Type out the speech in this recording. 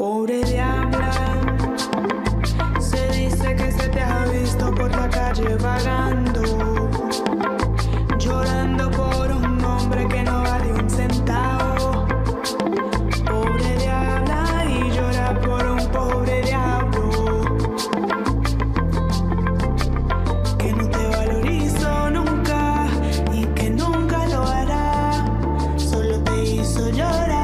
Pobre diabla, se dice que se te ha visto por la calle vagando, llorando por un hombre que no vale un centavo. Pobre diabla y llora por un pobre diablo que no te valorizó nunca y que nunca lo hará, solo te hizo llorar.